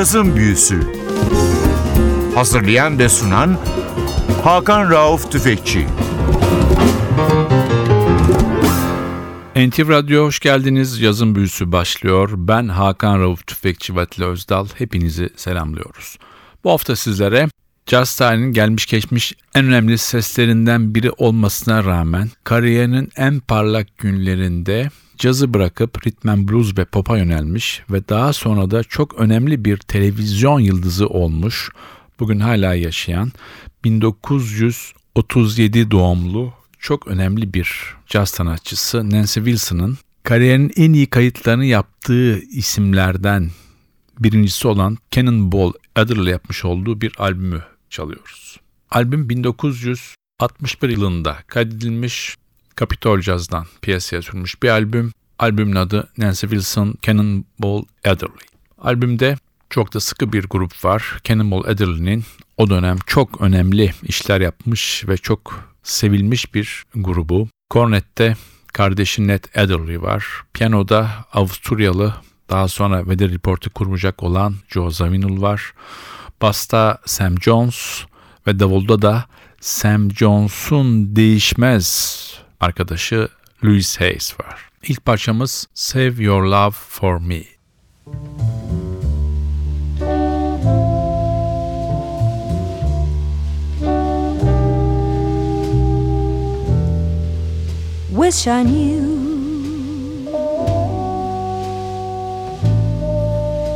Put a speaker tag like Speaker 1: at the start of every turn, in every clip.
Speaker 1: Cazın Büyüsü Hazırlayan ve sunan Hakan Rauf Tüfekçi
Speaker 2: NTV Radyo hoş geldiniz. Yazın büyüsü başlıyor. Ben Hakan Rauf Tüfekçi ve Atilla Özdal. Hepinizi selamlıyoruz. Bu hafta sizlere Jazz tarihinin gelmiş geçmiş en önemli seslerinden biri olmasına rağmen kariyerinin en parlak günlerinde cazı bırakıp ritmen blues ve pop'a yönelmiş ve daha sonra da çok önemli bir televizyon yıldızı olmuş, bugün hala yaşayan 1937 doğumlu çok önemli bir caz sanatçısı Nancy Wilson'ın kariyerinin en iyi kayıtlarını yaptığı isimlerden birincisi olan Cannonball Adderley yapmış olduğu bir albümü çalıyoruz. Albüm 1961 yılında kaydedilmiş Capitol Jazz'dan piyasaya sürmüş bir albüm. Albümün adı Nancy Wilson Cannonball Adderley. Albümde çok da sıkı bir grup var. Cannonball Adderley'nin o dönem çok önemli işler yapmış ve çok sevilmiş bir grubu. Kornette kardeşi Ned Adderley var. Piyanoda Avusturyalı daha sonra Weather Report'u kurmayacak olan Joe Zawinul var. Basta Sam Jones ve davulda da Sam Jones'un değişmez arkadaşı Louis Hayes var. İlk parçamız Save Your Love For Me.
Speaker 3: Wish I knew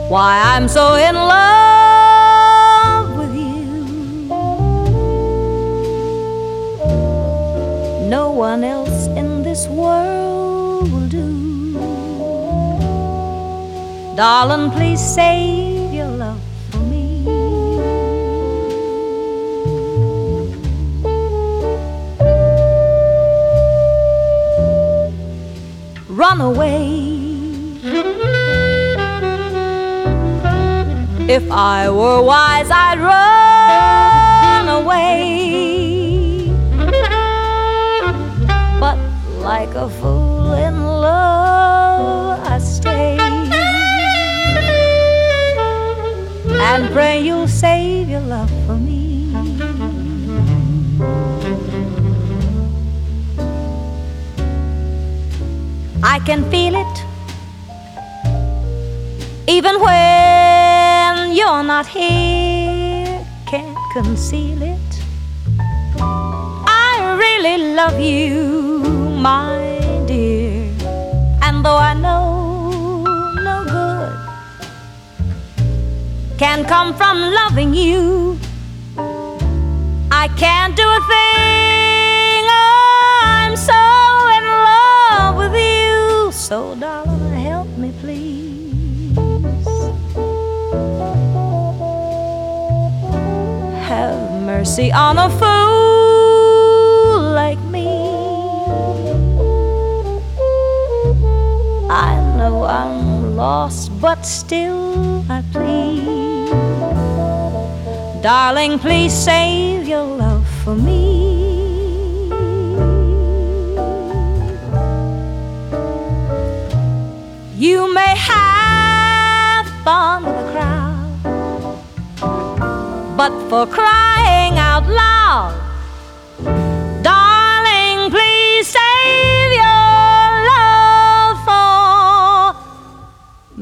Speaker 3: why I'm so in love world will do. Darling, please save your love for me. Run away. If I were wise, I'd run away. Like a fool in love, I stay. And pray you'll save your love for me. I can feel it even when you're not here, can't conceal it. I really love you, my dear, and though I know no good can come from loving you, I can't do a thing. Oh, I'm so in love with you, so darling, help me please. Have mercy on a fool lost, but still I plead. Darling, please save your love for me. You may have fun with a crowd, but for crying out loud, darling, please save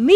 Speaker 3: me.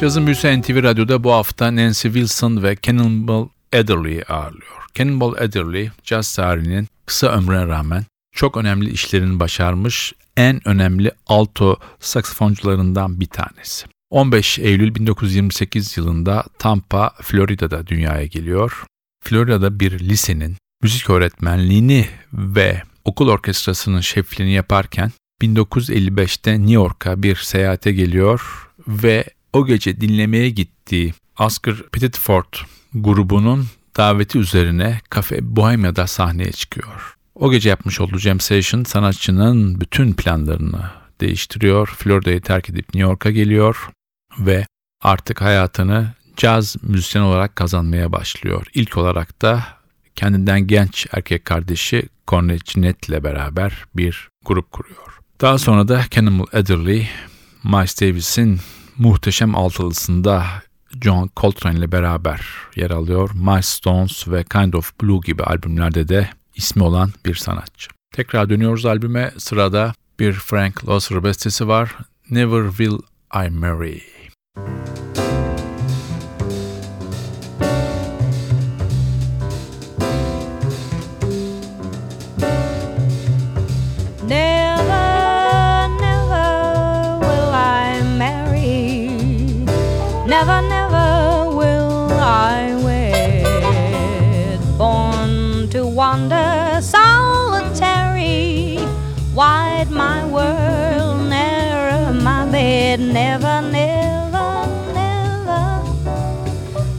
Speaker 2: Cazın Büyüsü NTV Radyo'da bu hafta Nancy Wilson ve Cannonball Adderley'i ağırlıyor. Cannonball Adderley, caz tarihinin kısa ömrüne rağmen çok önemli işlerini başarmış en önemli alto saksafoncularından bir tanesi. 15 Eylül 1928 yılında Tampa, Florida'da dünyaya geliyor. Florida'da bir lisenin müzik öğretmenliğini ve okul orkestrasının şefliğini yaparken 1955'te New York'a bir seyahate geliyor ve o gece dinlemeye gittiği Oscar Petitford grubunun daveti üzerine Cafe Bohemia'da sahneye çıkıyor. O gece yapmış olduğu jam session sanatçının bütün planlarını değiştiriyor. Florida'yı terk edip New York'a geliyor ve artık hayatını caz müzisyen olarak kazanmaya başlıyor. İlk olarak da kendinden genç erkek kardeşi Cornet Jeanette beraber bir grup kuruyor. Daha sonra da Cannibal Adderley, Miles Davis'in muhteşem altılısında John Coltrane ile beraber yer alıyor. Milestones ve Kind of Blue gibi albümlerde de ismi olan bir sanatçı. Tekrar dönüyoruz albüme. Sırada bir Frank Loesser bestesi var. Never Will I Marry.
Speaker 3: Never,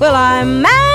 Speaker 3: Well, I'm mad.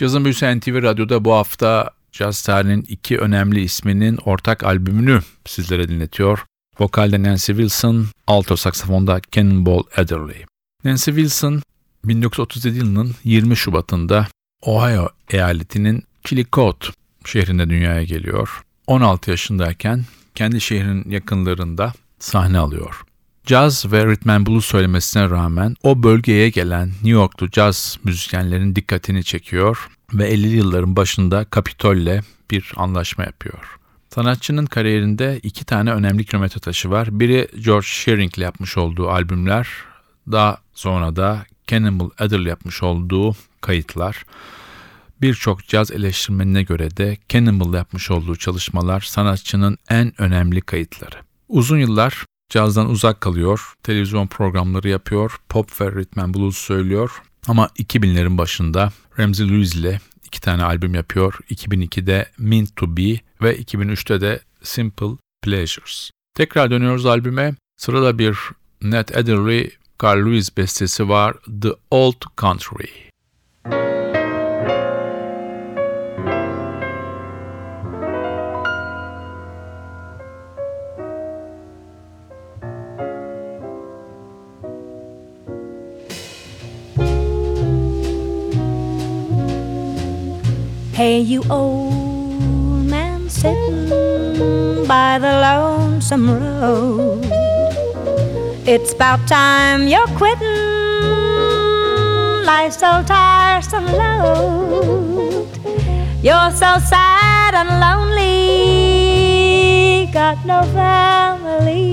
Speaker 2: Cazın Büyüsü NTV Radyo'da bu hafta caz tarihinin iki önemli isminin ortak albümünü sizlere dinletiyor. Vokalde Nancy Wilson, alto saksafonda Cannonball Adderley. Nancy Wilson 1937 yılının 20 Şubat'ında Ohio eyaletinin Chillicothe şehrinde dünyaya geliyor. 16 yaşındayken kendi şehrinin yakınlarında sahne alıyor. Caz ve rhythm and blues söylemesine rağmen o bölgeye gelen New Yorklu caz müzisyenlerin dikkatini çekiyor ve 50'li yılların başında Capitol'le bir anlaşma yapıyor. Sanatçının kariyerinde iki tane önemli kilometre taşı var. Biri George Shearing ile yapmış olduğu albümler, daha sonra da Cannibal Adderley yapmış olduğu kayıtlar. Birçok caz eleştirmenine göre de Cannibal yapmış olduğu çalışmalar sanatçının en önemli kayıtları. Uzun yıllar cazdan uzak kalıyor, televizyon programları yapıyor, pop ve rhythm and blues söylüyor. Ama 2000'lerin başında Ramsey Lewis ile iki tane albüm yapıyor. 2002'de Meant to Be ve 2003'te de Simple Pleasures. Tekrar dönüyoruz albüme. Sırada bir Ned Adderley, Carl Lewis bestesi var. The Old Country.
Speaker 3: You old man sitting by the lonesome road. It's about time you're quitting. Life's so tiresome load. You're so sad and lonely. Got no family.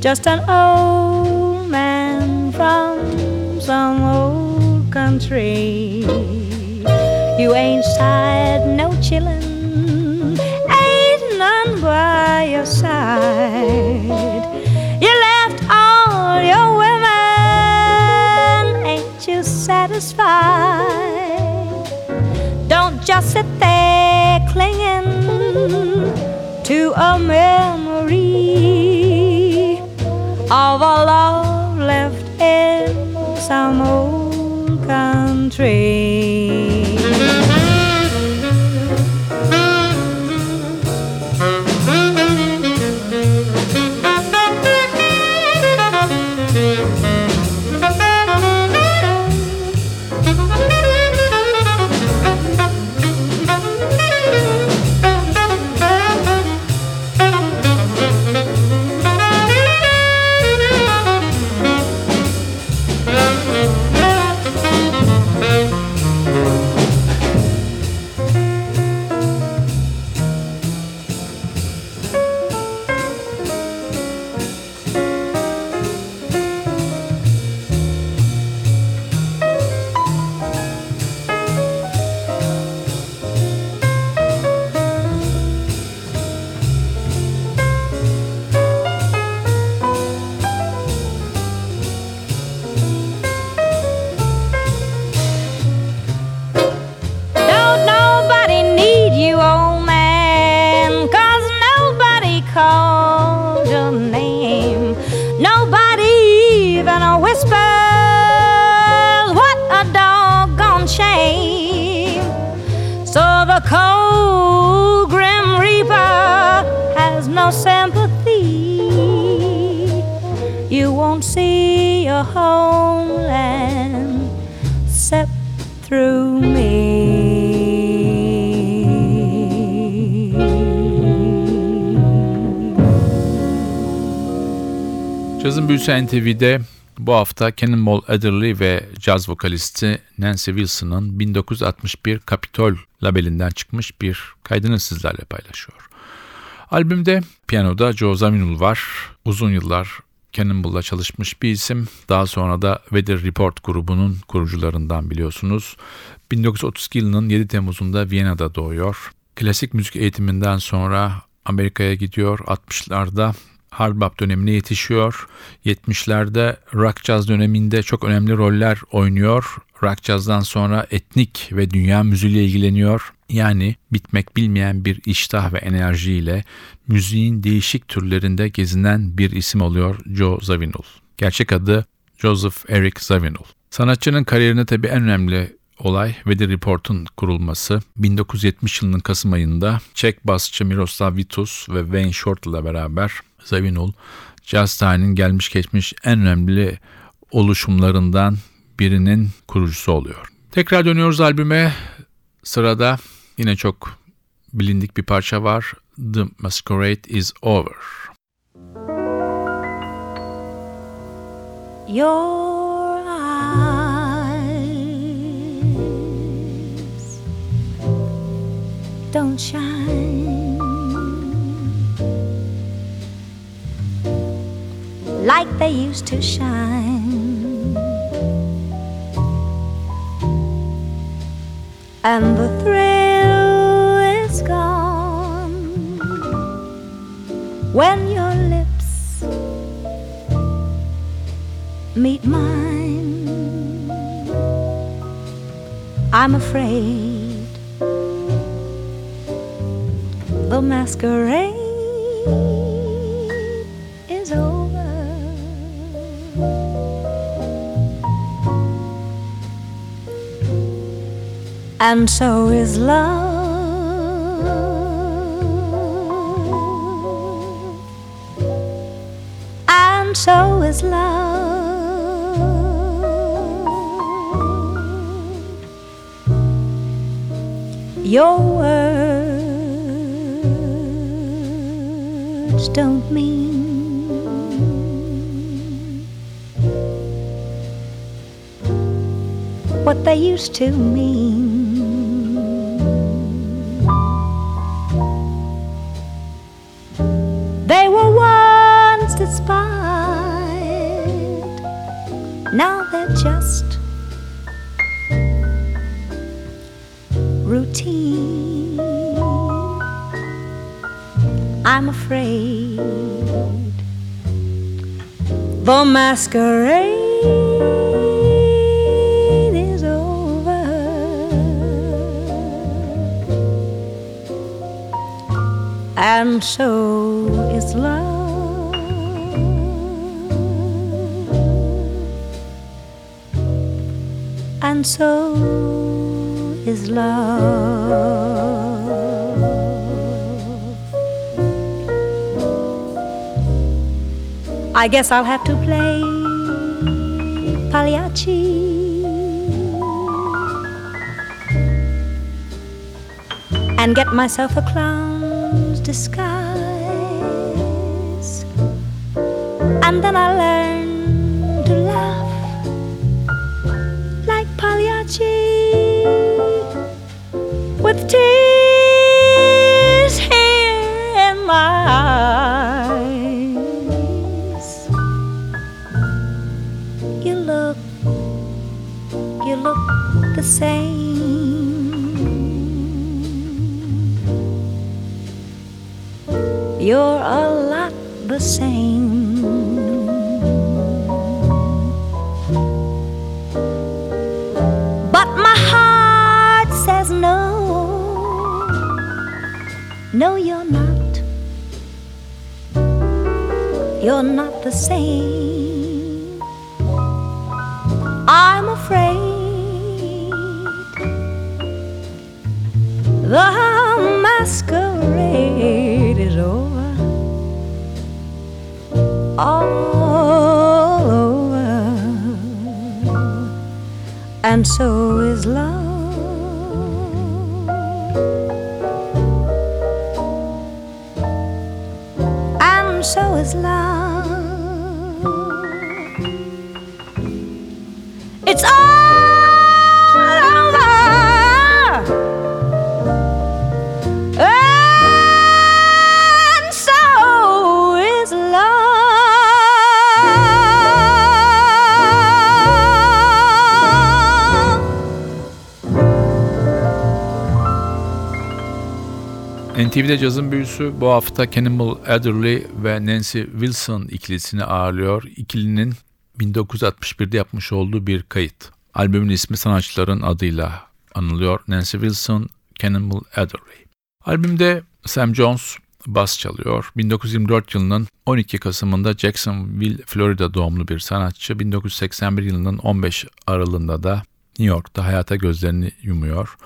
Speaker 3: Just an old man from some old country. You ain't tired, no chillin', ain't none by your side. You left all your women, ain't you satisfied? Don't just sit there clinging, to a memory of a love left in some old country. No sympathy. You won't see your homeland except through me.
Speaker 2: Cazın Büyüsü NTV'de bu hafta Cannonball Adderley ve caz vokalisti Nancy Wilson'ın 1961 Capitol labelinden çıkmış bir kaydını sizlerle paylaşıyor. Albümde piyanoda Joe Zawinul var. Uzun yıllar Cannonball'la çalışmış bir isim. Daha sonra da Weather Report grubunun kurucularından biliyorsunuz. 1932 yılının 7 Temmuz'unda Viyana'da doğuyor. Klasik müzik eğitiminden sonra Amerika'ya gidiyor. 60'larda hard bop dönemine yetişiyor. 70'lerde rock jazz döneminde çok önemli roller oynuyor. Rock jazzdan sonra etnik ve dünya müziğiyle ilgileniyor. Yani bitmek bilmeyen bir iştah ve enerjiyle müziğin değişik türlerinde gezinen bir isim oluyor Joe Zawinul. Gerçek adı Joseph Eric Zawinul. Sanatçının kariyerine tabii en önemli olay Weather Report'un kurulması. 1970 yılının Kasım ayında Çek basçı Miroslav Vitus ve Wayne Short ile beraber Zawinul, jazz tarihinin gelmiş geçmiş en önemli oluşumlarından birinin kurucusu oluyor. Tekrar dönüyoruz albüme. Sırada yine çok bilindik bir parça var. The Masquerade is Over.
Speaker 3: Your eyes don't shine like they used to shine, and the thrill is gone when your lips meet mine. I'm afraid the masquerade And so is love. And so is love. Your words don't mean what they used to mean. Now they're just routine. I'm afraid the masquerade is over. and so is love. And so is love. I guess I'll have to play Pagliacci. And get myself a clown's disguise. And then I'll learn same. But my heart says no. No, you're not. You're not the same. I'm afraid the masquerade All over. And so is love. and so is love.
Speaker 2: NTV'de cazın büyüsü bu hafta Cannibal Adderley ve Nancy Wilson ikilisini ağırlıyor. İkilinin 1961'de yapmış olduğu bir kayıt. Albümün ismi sanatçıların adıyla anılıyor. Nancy Wilson, Cannibal Adderley. Albümde Sam Jones bas çalıyor. 1924 yılının 12 Kasım'ında Jacksonville, Florida doğumlu bir sanatçı. 1981 yılının 15 Aralığında da New York'ta hayata gözlerini yumuyor.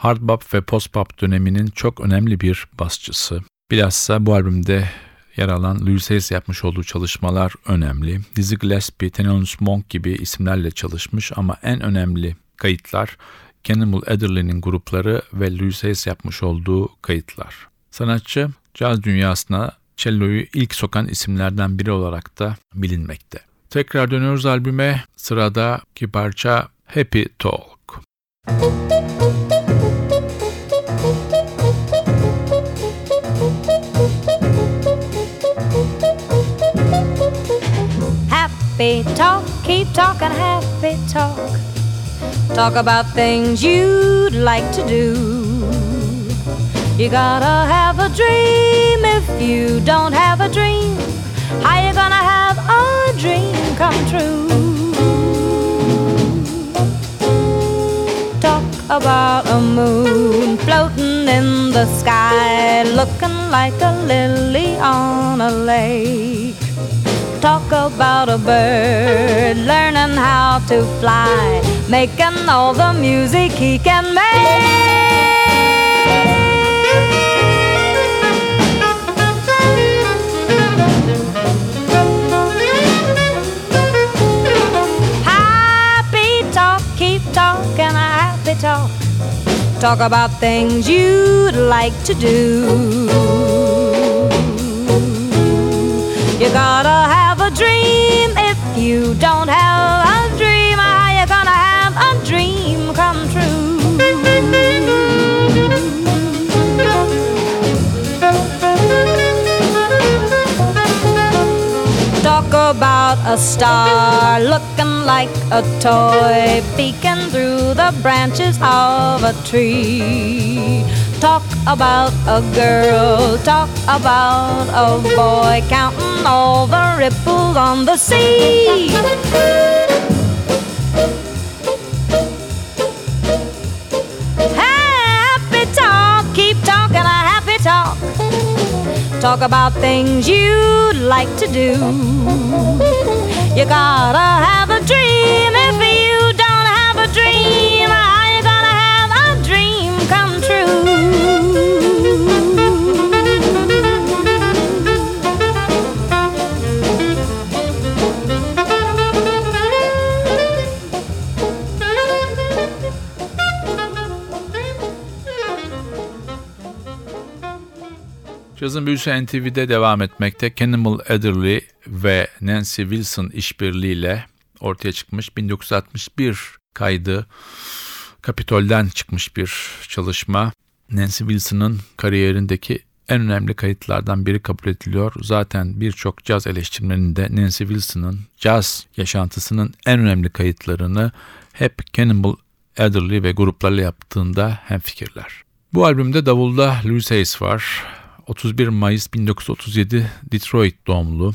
Speaker 2: Hard bop ve post bop döneminin çok önemli bir basçısı. Bilhassa bu albümde yer alan Louis Hayes yapmış olduğu çalışmalar önemli. Dizzy Gillespie, Thelonious Monk gibi isimlerle çalışmış ama en önemli kayıtlar Cannibal Adderley'nin grupları ve Louis Hayes yapmış olduğu kayıtlar. Sanatçı caz dünyasına cello'yu ilk sokan isimlerden biri olarak da bilinmekte. Tekrar dönüyoruz albüme. Sıradaki parça Happy Talk.
Speaker 3: Happy talk, keep talking happy talk. Talk about things you'd like to do. You gotta have a dream if you don't have a dream. How you gonna have a dream come true? Talk about a moon floating in the sky, looking like a lily on a lake. Talk about a bird learning how to fly, making all the music he can make. Happy talk, keep talking a happy talk. Talk about things you'd like to do. You gotta have a dream. If you don't have a dream, how you gonna have a dream come true? Talk about a star looking like a toy peeking through the branches of a tree. Talk about a girl, talk about a boy counting all the ripples on the sea. Happy talk, keep talking a happy talk. talk about things you'd like to do. You gotta have a dream
Speaker 2: Cazın büyüsü NTV'de devam etmekte. Cannibal Adderley ve Nancy Wilson işbirliğiyle ortaya çıkmış 1961 kaydı Kapitol'den çıkmış bir çalışma. Nancy Wilson'ın kariyerindeki en önemli kayıtlardan biri kabul ediliyor. Zaten birçok caz eleştirmeninde Nancy Wilson'ın caz yaşantısının en önemli kayıtlarını hep Cannibal Adderley ve gruplarla yaptığında hemfikirler. Bu albümde davulda Louis Hayes var. 31 Mayıs 1937 Detroit doğumlu.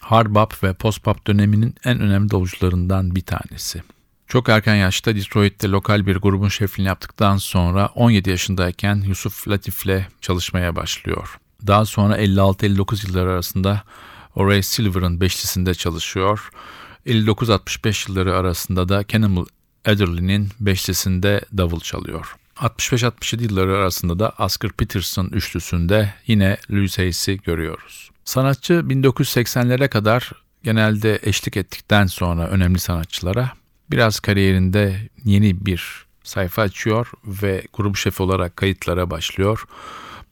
Speaker 2: Hard bop ve post bop döneminin en önemli davulcularından bir tanesi. Çok erken yaşta Detroit'te lokal bir grubun şefliğini yaptıktan sonra 17 yaşındayken Yusuf Latif'le çalışmaya başlıyor. Daha sonra 56-59 yılları arasında Horace Silver'ın beşlisinde çalışıyor. 59-65 yılları arasında da Cannibal Adderley'nin beşlisinde davul çalıyor. 65-67 yılları arasında da Oscar Peterson üçlüsünde yine Louis Hayes'i görüyoruz. Sanatçı 1980'lere kadar genelde eşlik ettikten sonra önemli sanatçılara biraz kariyerinde yeni bir sayfa açıyor ve grup şefi olarak kayıtlara başlıyor.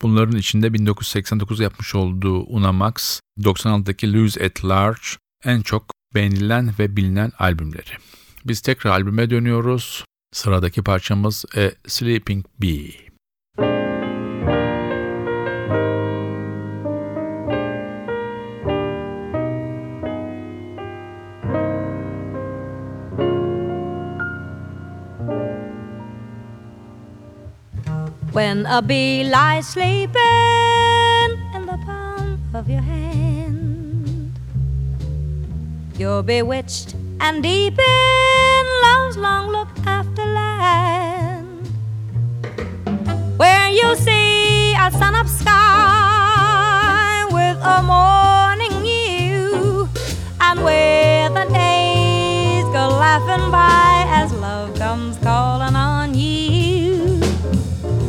Speaker 2: Bunların içinde 1989 yapmış olduğu Una Max, 96'daki Lose at Large en çok beğenilen ve bilinen albümleri. Biz tekrar albüme dönüyoruz. Sıradaki parçamız A Sleeping Bee.
Speaker 3: When a bee lies sleeping in the palm of your hand, you're bewitched and deep in you see a sun up sky with a morning dew, and where the days go laughing by as love comes calling on you.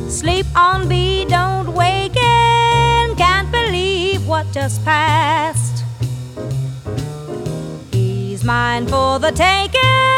Speaker 3: Sleep on, be, don't waken. Can't believe what just passed. He's mine for the taking.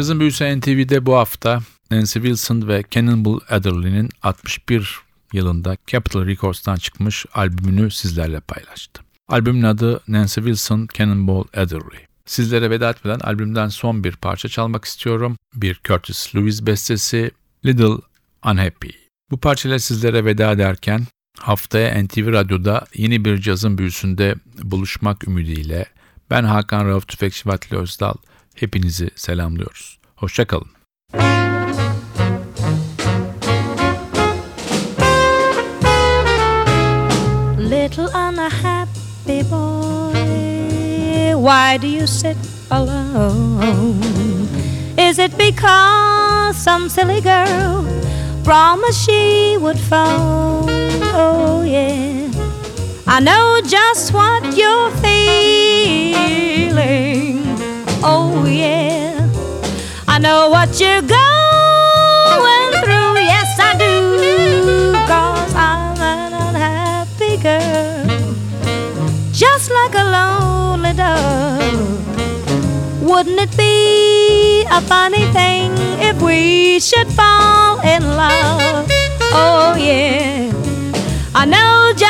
Speaker 2: Cazın büyüsü NTV'de bu hafta Nancy Wilson ve Cannibal Adderley'nin 61 yılında Capitol Records'tan çıkmış albümünü sizlerle paylaştı. Albümün adı Nancy Wilson Cannonball Adderley. Sizlere veda etmeden albümden son bir parça çalmak istiyorum. Bir Curtis Lewis bestesi Little Unhappy. Bu parçayla sizlere veda ederken haftaya NTV Radyo'da yeni bir cazın büyüsünde buluşmak ümidiyle ben Hakan Rauf Tüfekçi Vatli Özdal hepinizi selamlıyoruz. Hoşçakalın.
Speaker 3: Little unhappy boy, why do you sit alone? Is it because some silly girl promised she would phone? Oh, yeah. I know just what you're feeling. Oh, yeah. I know what you're going through. Yes, I do. Cause I'm an unhappy girl. Just like a lonely dove. Wouldn't it be a funny thing if we should fall in love? Oh, yeah. I know just